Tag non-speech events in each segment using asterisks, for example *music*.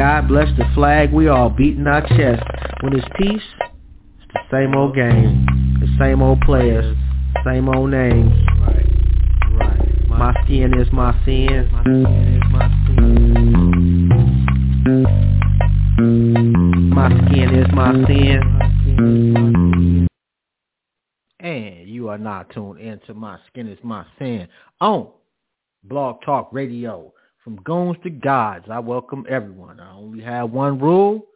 God bless the flag, we all beating our chest. When it's peace, it's the same old game, the same old players, same old names. My skin is my sin. My skin is my sin. My skin is my sin. And you are not tuned into My Skin is My Sin on Blog Talk Radio. From goons to gods, I welcome everyone. I only have one rule,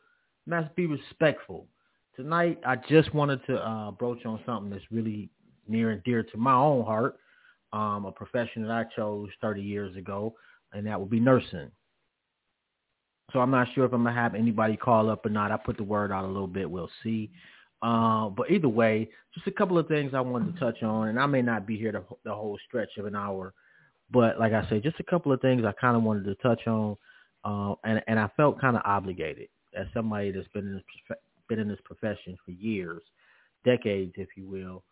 and that's be respectful. Tonight, I just wanted to uh, broach on something that's really near and dear to my own heart, um, a profession that I chose 30 years ago, and that would be nursing. So I'm not sure if I'm going to have anybody call up or not. I put the word out a little bit. We'll see. Uh, but either way, just a couple of things I wanted to touch on, and I may not be here the, the whole stretch of an hour, but like I said, just a couple of things I kind of wanted to touch on, uh, and and I felt kind of obligated as somebody that's been in this been in this profession for years, decades, if you will.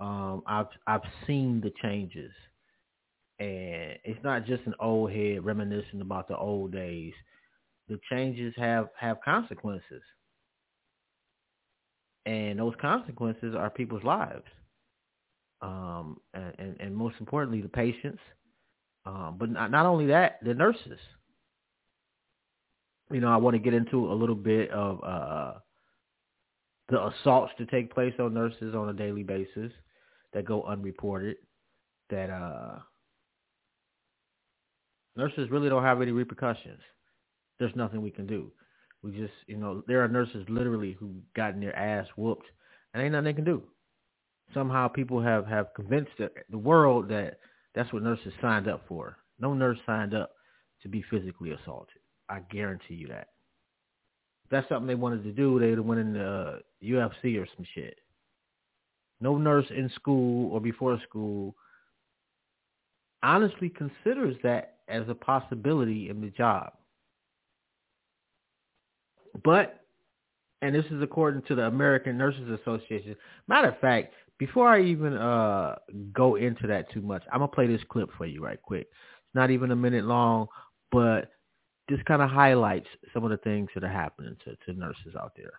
Um, I've I've seen the changes, and it's not just an old head reminiscing about the old days. The changes have have consequences and those consequences are people's lives, um, and, and, and most importantly, the patients. Um, but not, not only that, the nurses. You know, I want to get into a little bit of uh, the assaults that take place on nurses on a daily basis that go unreported. That uh, nurses really don't have any repercussions. There's nothing we can do. We just, you know, there are nurses literally who gotten their ass whooped, and ain't nothing they can do. Somehow people have have convinced the, the world that that's what nurses signed up for. No nurse signed up to be physically assaulted. I guarantee you that. If that's something they wanted to do, they'd have went in the UFC uh, or some shit. No nurse in school or before school honestly considers that as a possibility in the job. But, and this is according to the American Nurses Association. Matter of fact, before I even uh, go into that too much, I'm gonna play this clip for you right quick. It's not even a minute long, but this kind of highlights some of the things that are happening to, to nurses out there.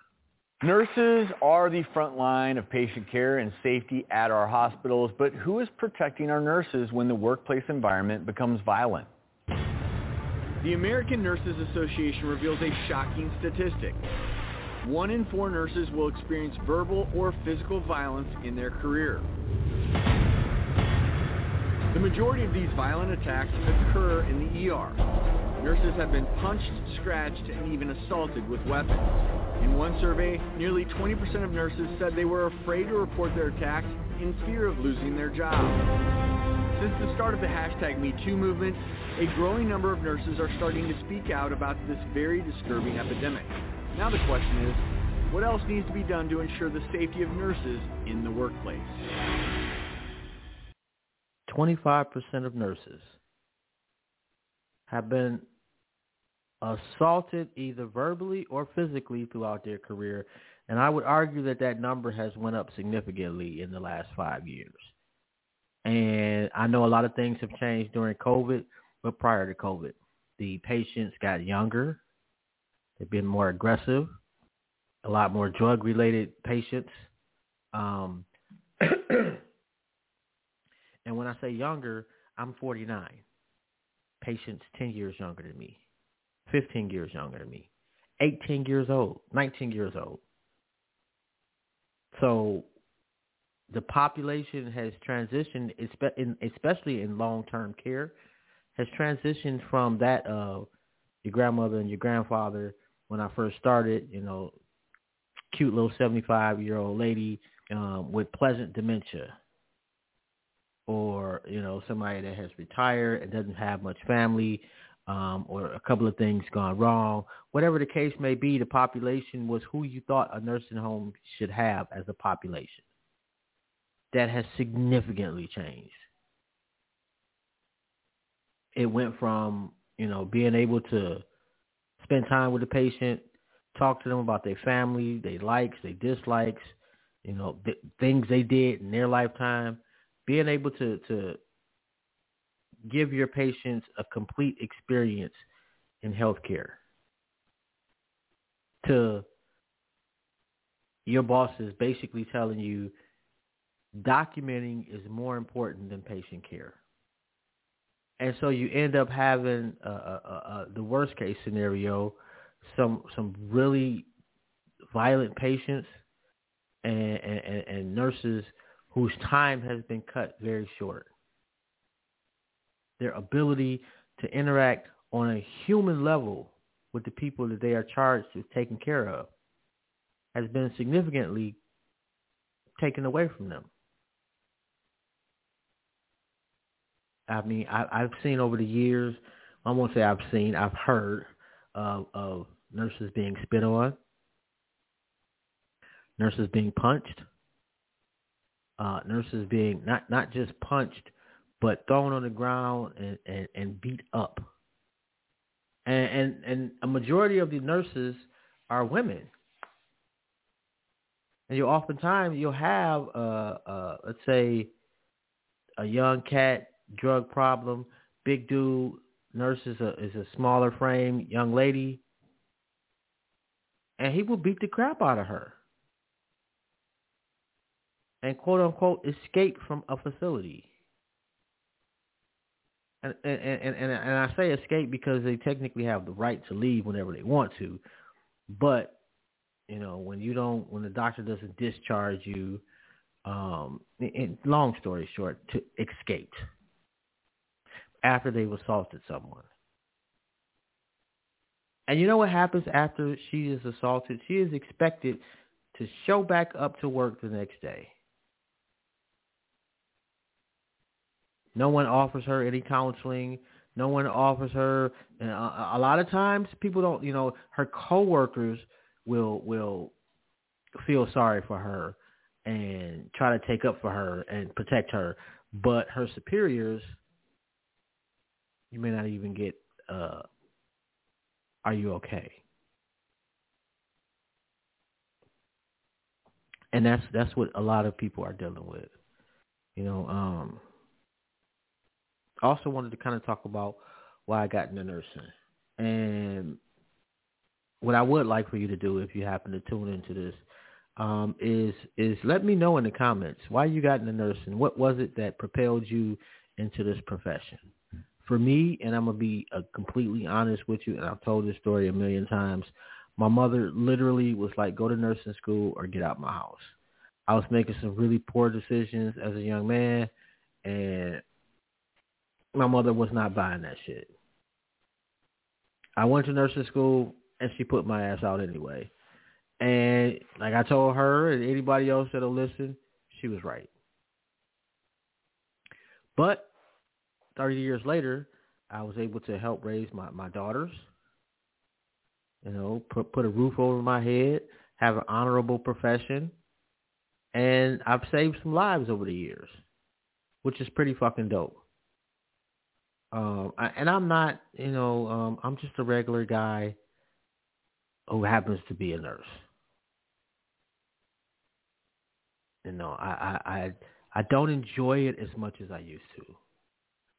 Nurses are the front line of patient care and safety at our hospitals, but who is protecting our nurses when the workplace environment becomes violent? The American Nurses Association reveals a shocking statistic. One in four nurses will experience verbal or physical violence in their career. The majority of these violent attacks occur in the ER. Nurses have been punched, scratched, and even assaulted with weapons. In one survey, nearly 20% of nurses said they were afraid to report their attacks in fear of losing their job. Since the start of the hashtag MeToo movement, a growing number of nurses are starting to speak out about this very disturbing epidemic. Now the question is, what else needs to be done to ensure the safety of nurses in the workplace? 25% of nurses have been assaulted either verbally or physically throughout their career. And I would argue that that number has went up significantly in the last five years. And I know a lot of things have changed during COVID, but prior to COVID, the patients got younger. They've been more aggressive, a lot more drug-related patients. Um, *clears throat* and when I say younger, I'm 49. Patients 10 years younger than me, 15 years younger than me, 18 years old, 19 years old. So the population has transitioned, especially in long-term care, has transitioned from that of your grandmother and your grandfather when I first started, you know, cute little 75-year-old lady um, with pleasant dementia or, you know, somebody that has retired and doesn't have much family um, or a couple of things gone wrong. Whatever the case may be, the population was who you thought a nursing home should have as a population. That has significantly changed it went from you know being able to spend time with the patient, talk to them about their family, their likes, their dislikes, you know, th- things they did in their lifetime, being able to to give your patients a complete experience in healthcare. to your boss is basically telling you documenting is more important than patient care. And so you end up having uh, uh, uh, the worst case scenario, some some really violent patients and, and, and nurses whose time has been cut very short. Their ability to interact on a human level with the people that they are charged with taking care of has been significantly taken away from them. I mean, I, I've seen over the years, I won't say I've seen, I've heard of, of nurses being spit on, nurses being punched, uh, nurses being not, not just punched, but thrown on the ground and, and, and beat up. And, and, and a majority of the nurses are women. And you oftentimes you'll have, uh, uh, let's say, a young cat drug problem. Big dude, nurse is a is a smaller frame young lady, and he will beat the crap out of her, and quote unquote escape from a facility. And and and and, and I say escape because they technically have the right to leave whenever they want to, but you know when you don't when the doctor doesn't discharge you um in, long story short to escape after they've assaulted someone. And you know what happens after she is assaulted? She is expected to show back up to work the next day. No one offers her any counseling. No one offers her. And a, a lot of times, people don't. You know, her coworkers will will feel sorry for her and try to take up for her and protect her, but her superiors you may not even get uh, are you okay? And that's that's what a lot of people are dealing with. You know, um I also wanted to kind of talk about why I got into nursing. And what I would like for you to do if you happen to tune into this um, is is let me know in the comments why you got into nursing. What was it that propelled you into this profession? For me, and I'm gonna be uh, completely honest with you, and I've told this story a million times. My mother literally was like, "Go to nursing school or get out my house." I was making some really poor decisions as a young man, and my mother was not buying that shit. I went to nursing school, and she put my ass out anyway. And like I told her and anybody else that'll listen, she was right. But 30 years later, I was able to help raise my, my daughters, you know, put, put a roof over my head, have an honorable profession, and I've saved some lives over the years, which is pretty fucking dope. Um, I, and I'm not, you know, um, I'm just a regular guy who happens to be a nurse. You know, I, I, I, I don't enjoy it as much as I used to.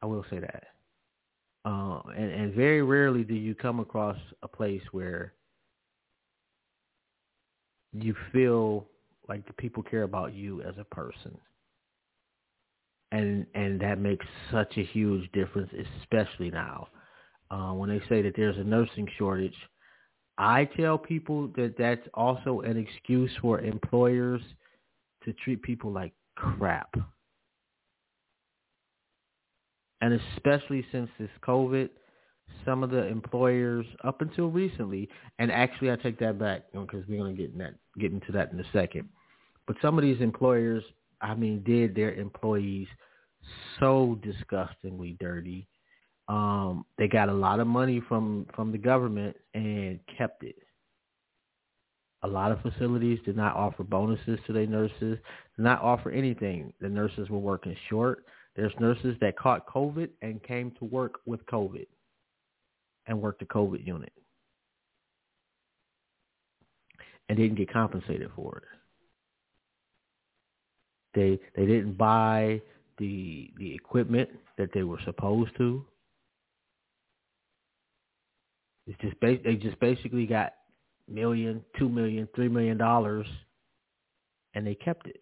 I will say that. Uh, and, and very rarely do you come across a place where you feel like the people care about you as a person. And and that makes such a huge difference, especially now. Uh, when they say that there's a nursing shortage, I tell people that that's also an excuse for employers to treat people like crap and especially since this COVID, some of the employers up until recently, and actually I take that back because we're going to get in that get into that in a second. But some of these employers, I mean, did their employees so disgustingly dirty. Um, they got a lot of money from from the government and kept it. A lot of facilities did not offer bonuses to their nurses, did not offer anything. The nurses were working short. There's nurses that caught COVID and came to work with COVID and worked the COVID unit and didn't get compensated for it. They they didn't buy the the equipment that they were supposed to. It's just they just basically got million, two million, three million dollars, and they kept it.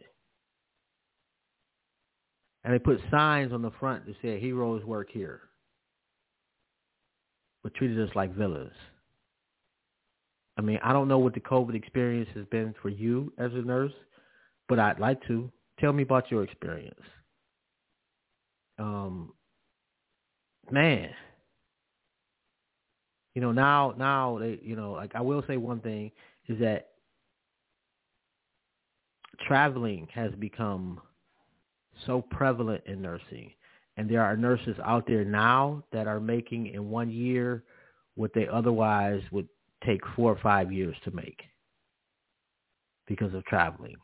And they put signs on the front that said heroes work here. But treated us like villains. I mean, I don't know what the COVID experience has been for you as a nurse, but I'd like to. Tell me about your experience. Um, man, you know now now they you know like I will say one thing is that traveling has become so prevalent in nursing, and there are nurses out there now that are making in one year what they otherwise would take four or five years to make because of traveling.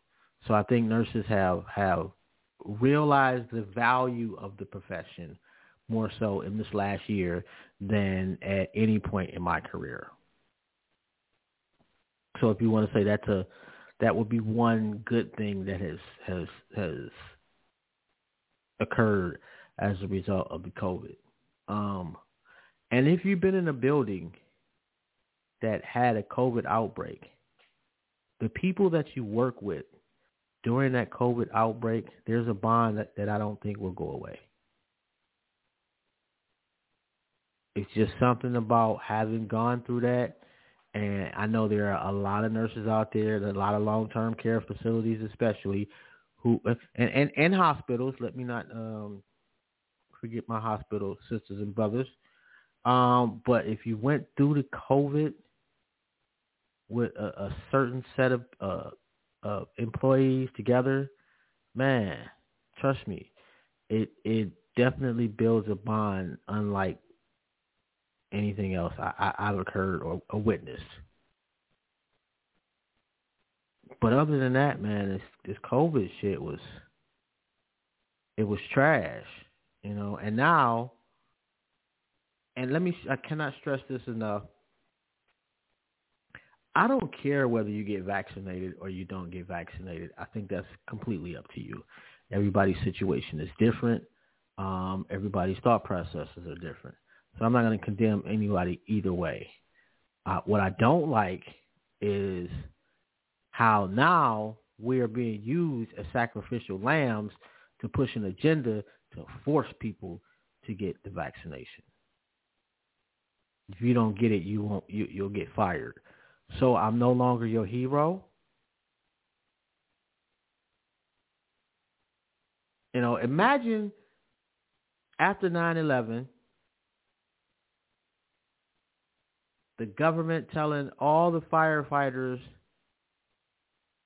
So I think nurses have have realized the value of the profession more so in this last year than at any point in my career. So if you want to say that's a that would be one good thing that has has has occurred as a result of the COVID. Um, and if you've been in a building that had a COVID outbreak, the people that you work with during that COVID outbreak, there's a bond that, that I don't think will go away. It's just something about having gone through that. And I know there are a lot of nurses out there, a lot of long-term care facilities especially, who and, and, and hospitals, let me not um, forget my hospital sisters and brothers. Um, but if you went through the COVID – with a, a certain set of uh, uh, employees together, man, trust me, it it definitely builds a bond unlike anything else I, I, have heard or, or witnessed. But other than that, man, this this COVID shit was it was trash, you know. And now, and let me, I cannot stress this enough. I don't care whether you get vaccinated or you don't get vaccinated. I think that's completely up to you. Everybody's situation is different. Um, everybody's thought processes are different. So I'm not going to condemn anybody either way. Uh, what I don't like is how now we are being used as sacrificial lambs to push an agenda to force people to get the vaccination. If you don't get it, you won't. You, you'll get fired. So I'm no longer your hero. You know, imagine after 9-11, the government telling all the firefighters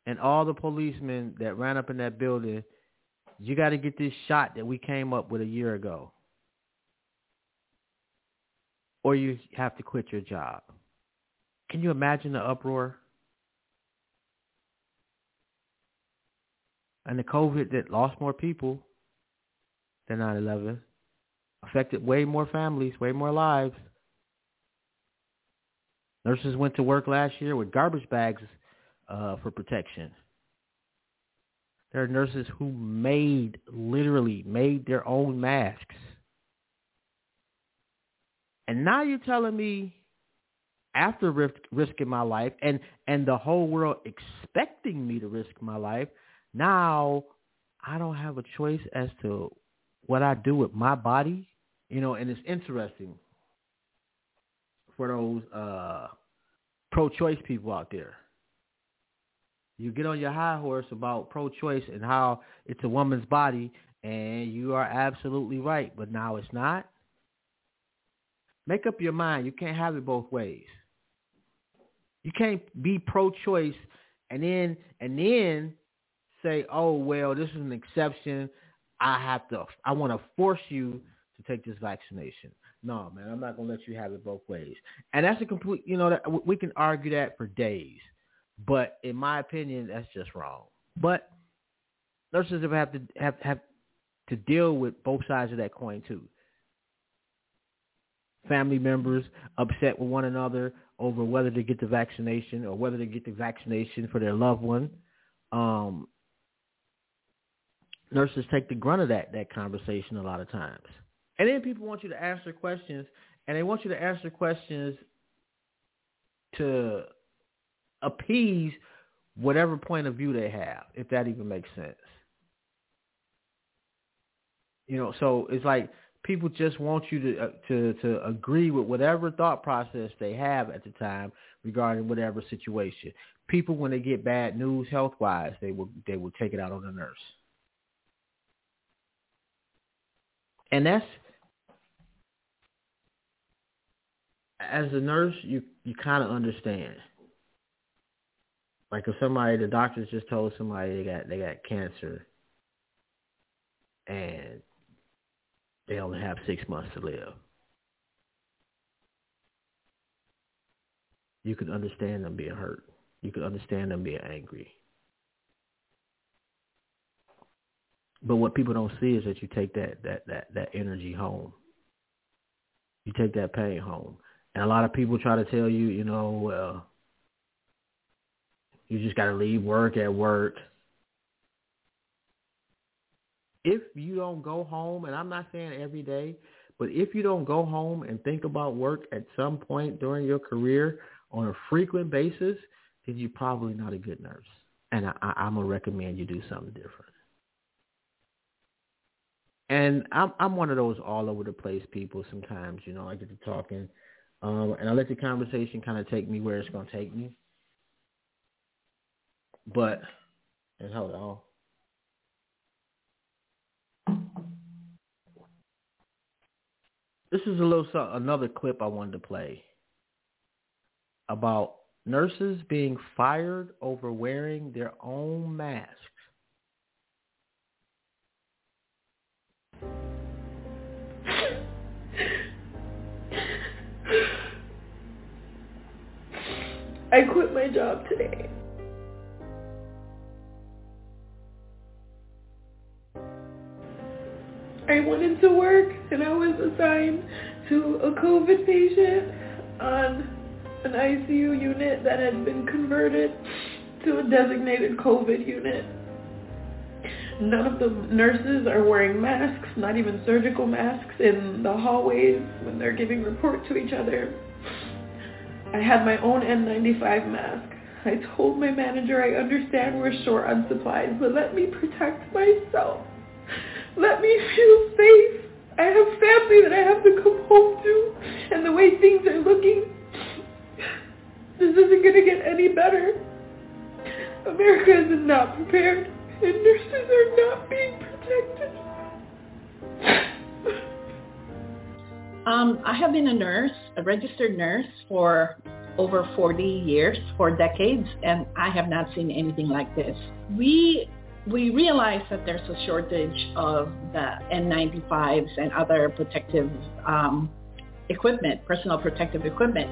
and all the policemen that ran up in that building, you got to get this shot that we came up with a year ago. Or you have to quit your job. Can you imagine the uproar? And the COVID that lost more people than 9-11 affected way more families, way more lives. Nurses went to work last year with garbage bags uh, for protection. There are nurses who made, literally made their own masks. And now you're telling me after risk, risking my life and and the whole world expecting me to risk my life now i don't have a choice as to what i do with my body you know and it's interesting for those uh pro-choice people out there you get on your high horse about pro-choice and how it's a woman's body and you are absolutely right but now it's not make up your mind you can't have it both ways you can't be pro-choice and then and then say, "Oh well, this is an exception. I have to. I want to force you to take this vaccination." No, man, I'm not gonna let you have it both ways. And that's a complete. You know, that we can argue that for days, but in my opinion, that's just wrong. But nurses have to have have to deal with both sides of that coin too. Family members upset with one another over whether to get the vaccination or whether to get the vaccination for their loved one. Um, nurses take the grunt of that that conversation a lot of times. And then people want you to answer questions, and they want you to answer questions to appease whatever point of view they have, if that even makes sense. You know, so it's like people just want you to uh, to to agree with whatever thought process they have at the time regarding whatever situation. People, when they get bad news health wise, they will they will take it out on the nurse, and that's as a nurse, you you kind of understand. Like if somebody, the doctors just told somebody they got they got cancer, and they only have six months to live. You could understand them being hurt. You could understand them being angry. But what people don't see is that you take that that that that energy home. You take that pain home. And a lot of people try to tell you, you know, well, you just got to leave work at work if you don't go home, and I'm not saying every day, but if you don't go home and think about work at some point during your career on a frequent basis, then you're probably not a good nurse. And I, I'm gonna recommend you do something different. And I'm I'm one of those all over the place people. Sometimes you know I get to talking, um, and I let the conversation kind of take me where it's gonna take me. But and hold on. This is a little another clip I wanted to play about nurses being fired over wearing their own masks. I quit my job today. I went into work and I was assigned to a COVID patient on an ICU unit that had been converted to a designated COVID unit. None of the nurses are wearing masks, not even surgical masks in the hallways when they're giving report to each other. I had my own N95 mask. I told my manager I understand we're short on supplies, but let me protect myself. Let me feel safe. I have family that I have to come home to, and the way things are looking, this isn't going to get any better. America is not prepared, and nurses are not being protected. Um, I have been a nurse, a registered nurse for over 40 years, for decades, and I have not seen anything like this. We we realize that there's a shortage of the N95s and other protective um, equipment, personal protective equipment.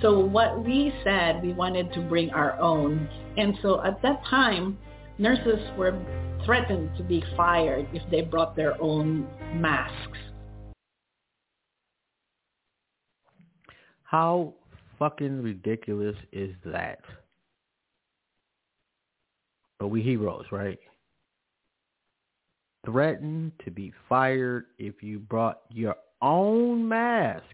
So what we said, we wanted to bring our own. And so at that time, nurses were threatened to be fired if they brought their own masks. How fucking ridiculous is that? But we heroes, right? Threatened to be fired if you brought your own mask.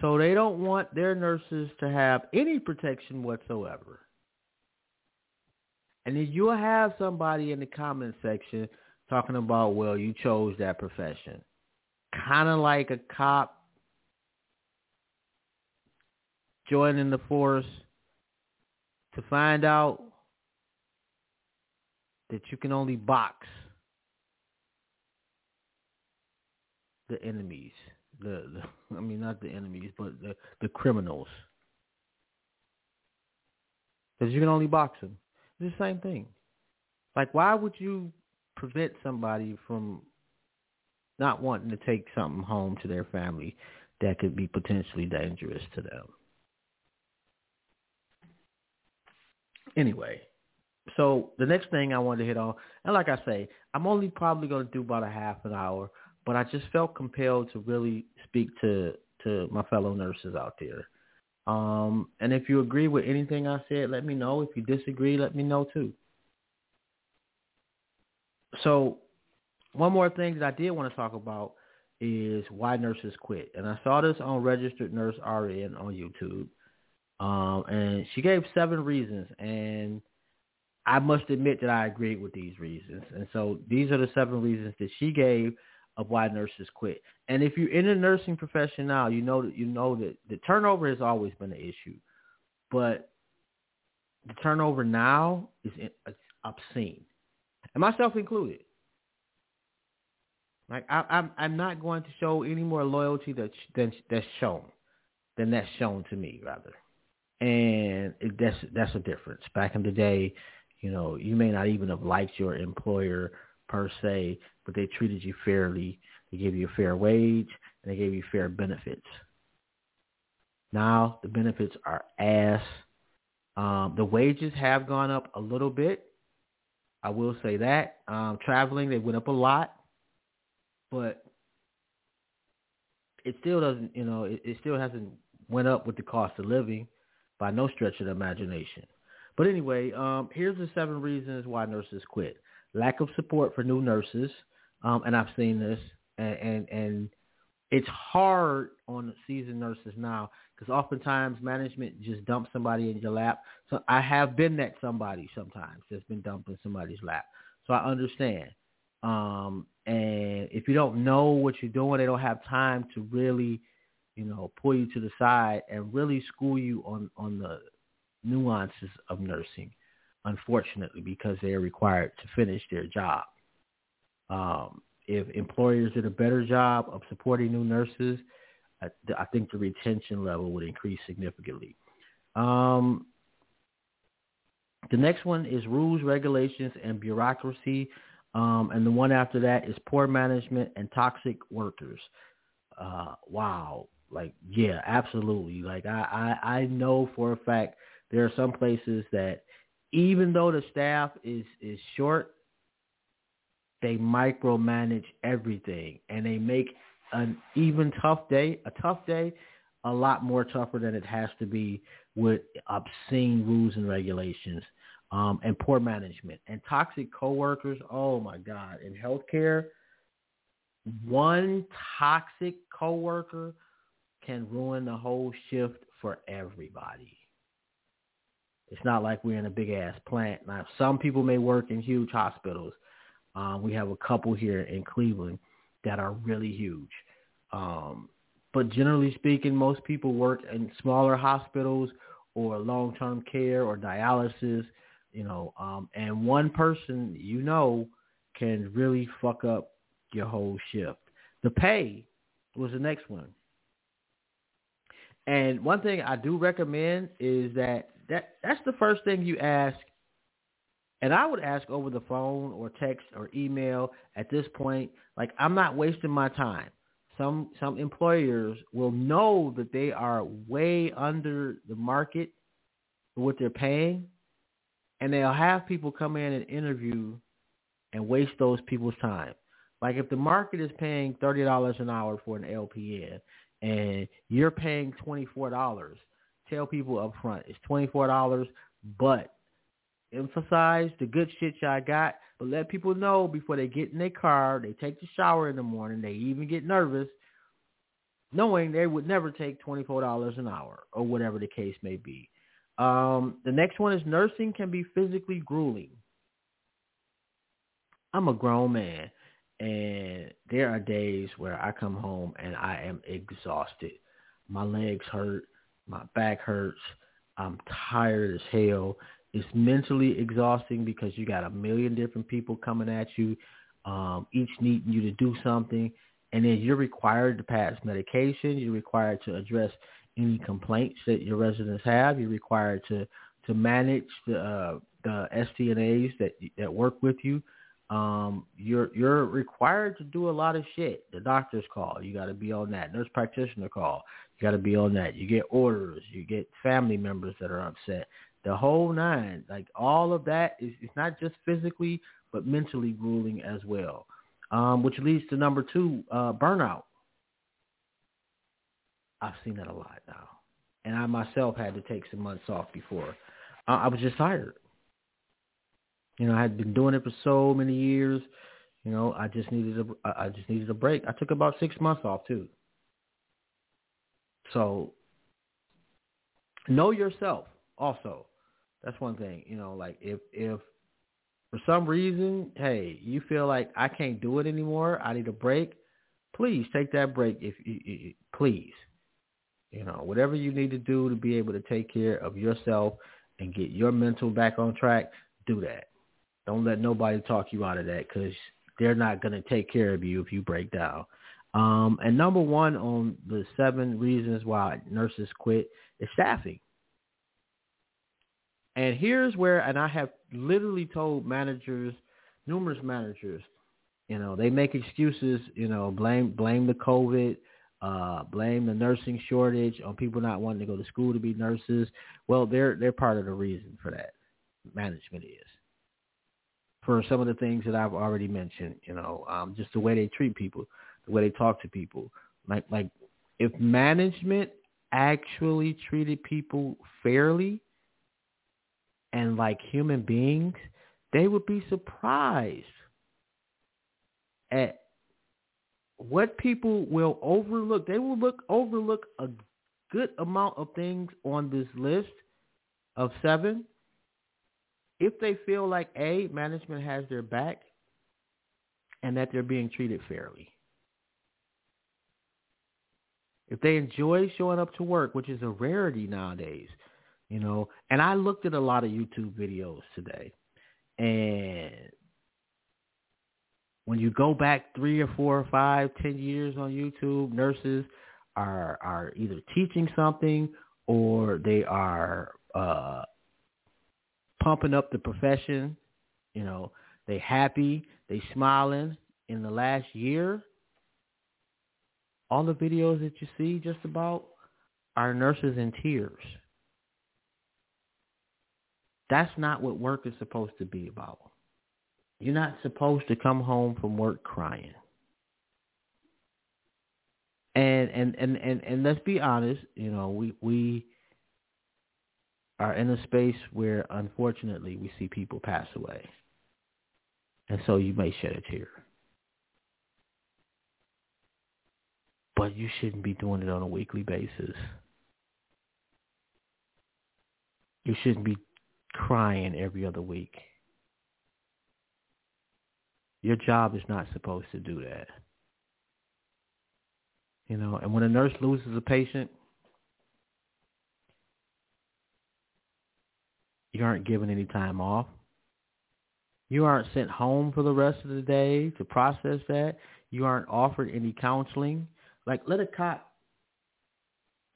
So they don't want their nurses to have any protection whatsoever. And then you'll have somebody in the comment section talking about, well, you chose that profession. Kind of like a cop joining the force to find out that you can only box the enemies. The, the *laughs* I mean not the enemies, but the the criminals. Because you can only box them. It's the same thing. Like, why would you prevent somebody from not wanting to take something home to their family that could be potentially dangerous to them? Anyway, so the next thing I wanted to hit on, and like I say, I'm only probably going to do about a half an hour, but I just felt compelled to really speak to to my fellow nurses out there. Um, and if you agree with anything I said, let me know. If you disagree, let me know too. So one more thing that I did want to talk about is why nurses quit. And I saw this on Registered Nurse RN on YouTube. Um, and she gave seven reasons, and I must admit that I agreed with these reasons. And so these are the seven reasons that she gave of why nurses quit. And if you're in the nursing profession now, you know that you know that the turnover has always been an issue, but the turnover now is obscene, and myself included. Like I, I'm, I'm not going to show any more loyalty that than that's shown, than that's shown to me rather, and that's that's a difference. Back in the day, you know, you may not even have liked your employer per se, but they treated you fairly. They gave you a fair wage and they gave you fair benefits. Now the benefits are ass. Um, the wages have gone up a little bit. I will say that. Um, traveling, they went up a lot but it still doesn't, you know, it, it still hasn't went up with the cost of living by no stretch of the imagination. But anyway, um, here's the seven reasons why nurses quit. Lack of support for new nurses, um, and I've seen this, and, and, and it's hard on seasoned nurses now because oftentimes management just dumps somebody in your lap. So I have been that somebody sometimes that's been dumped in somebody's lap. So I understand. Um, and if you don't know what you're doing, they don't have time to really, you know, pull you to the side and really school you on, on the nuances of nursing, unfortunately, because they are required to finish their job. Um, if employers did a better job of supporting new nurses, I, I think the retention level would increase significantly. Um, the next one is rules, regulations, and bureaucracy. Um, and the one after that is poor management and toxic workers. Uh, wow. Like, yeah, absolutely. Like, I, I, I know for a fact there are some places that even though the staff is, is short, they micromanage everything and they make an even tough day, a tough day, a lot more tougher than it has to be with obscene rules and regulations um, and poor management and toxic coworkers. Oh my God! In healthcare, one toxic coworker can ruin the whole shift for everybody. It's not like we're in a big ass plant. Now, some people may work in huge hospitals. Um, we have a couple here in Cleveland that are really huge. Um, but generally speaking, most people work in smaller hospitals or long-term care or dialysis you know, um, and one person you know can really fuck up your whole shift. The pay was the next one. And one thing I do recommend is that, that that's the first thing you ask. And I would ask over the phone or text or email at this point. Like I'm not wasting my time. Some some employers will know that they are way under the market what they're paying and they'll have people come in and interview and waste those people's time. Like if the market is paying thirty dollars an hour for an LPN and you're paying twenty four dollars, tell people up front it's twenty four dollars, but emphasize the good shit y'all got, but let people know before they get in their car, they take the shower in the morning, they even get nervous, knowing they would never take twenty four dollars an hour or whatever the case may be. Um, the next one is nursing can be physically grueling. I'm a grown man, and there are days where I come home and I am exhausted. My legs hurt, my back hurts. I'm tired as hell. It's mentally exhausting because you got a million different people coming at you, um, each needing you to do something, and then you're required to pass medication. You're required to address any complaints that your residents have. You're required to to manage the uh, the STNAs that that work with you. Um, you're you're required to do a lot of shit. The doctor's call, you got to be on that. Nurse practitioner call, you got to be on that. You get orders, you get family members that are upset. The whole nine, like all of that is it's not just physically but mentally grueling as well. Um, which leads to number two, uh, burnout. I've seen that a lot now. And I myself had to take some months off before. I, I was just tired. You know, I had been doing it for so many years. You know, I just needed a I just needed a break. I took about six months off too. So know yourself also. That's one thing. You know, like if if for some reason, hey, you feel like I can't do it anymore, I need a break, please take that break if you, please. You know, whatever you need to do to be able to take care of yourself and get your mental back on track, do that. Don't let nobody talk you out of that because they're not going to take care of you if you break down. Um, and number one on the seven reasons why nurses quit is staffing. And here's where, and I have literally told managers, numerous managers, you know, they make excuses, you know, blame blame the COVID, uh, blame the nursing shortage on people not wanting to go to school to be nurses. Well, they're they're part of the reason for that. Management is for some of the things that I've already mentioned. You know, um, just the way they treat people, the way they talk to people. Like like if management actually treated people fairly and like human beings, they would be surprised at what people will overlook. They will look overlook a good amount of things on this list of seven if they feel like a management has their back and that they're being treated fairly. If they enjoy showing up to work, which is a rarity nowadays, you know. And I looked at a lot of YouTube videos today, and when you go back three or four or five, ten years on YouTube, nurses are are either teaching something or they are uh, pumping up the profession. You know, they happy, they smiling. In the last year, all the videos that you see just about are nurses in tears. That's not what work is supposed to be about. You're not supposed to come home from work crying. And and and and, and let's be honest, you know, we we are in a space where unfortunately we see people pass away. And so you may shed a tear. But you shouldn't be doing it on a weekly basis. You shouldn't be crying every other week. Your job is not supposed to do that. You know, and when a nurse loses a patient, you aren't given any time off. You aren't sent home for the rest of the day to process that. You aren't offered any counseling. Like let a cop,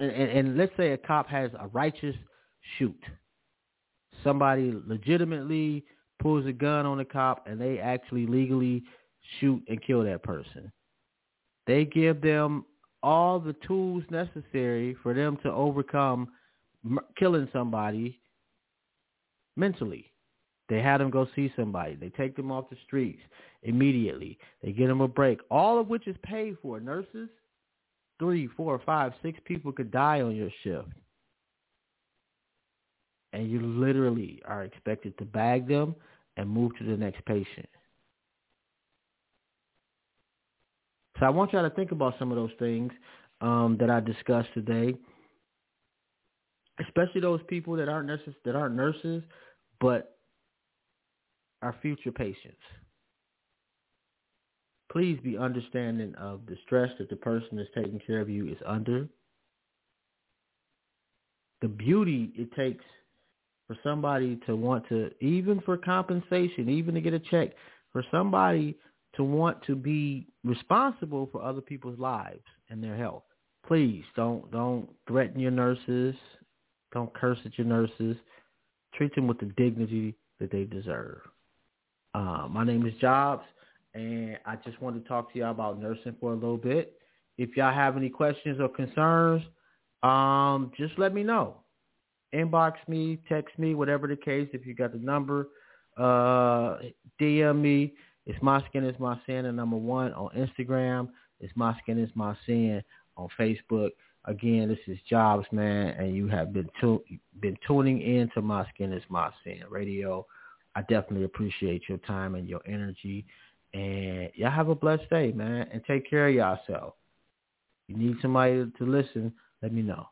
and, and, and let's say a cop has a righteous shoot somebody legitimately pulls a gun on a cop and they actually legally shoot and kill that person. They give them all the tools necessary for them to overcome killing somebody mentally. They had them go see somebody. They take them off the streets immediately. They get them a break, all of which is paid for. Nurses, three, four, five, six people could die on your shift and you literally are expected to bag them and move to the next patient. So I want y'all to think about some of those things um, that I discussed today, especially those people that aren't nurses, that aren't nurses, but are future patients. Please be understanding of the stress that the person that's taking care of you is under. The beauty it takes for somebody to want to, even for compensation, even to get a check, for somebody to want to be responsible for other people's lives and their health. Please don't don't threaten your nurses. Don't curse at your nurses. Treat them with the dignity that they deserve. Uh, my name is Jobs, and I just wanted to talk to y'all about nursing for a little bit. If y'all have any questions or concerns, um, just let me know inbox me, text me, whatever the case. If you got the number, uh, DM me. It's my skin is my sin and number one on Instagram. It's my skin is my sin on Facebook. Again, this is Jobs Man, and you have been tu- been tuning in to My Skin is My Sin radio. I definitely appreciate your time and your energy, And y'all have a blessed day, man. And take care of yourself. You need somebody to listen, let me know.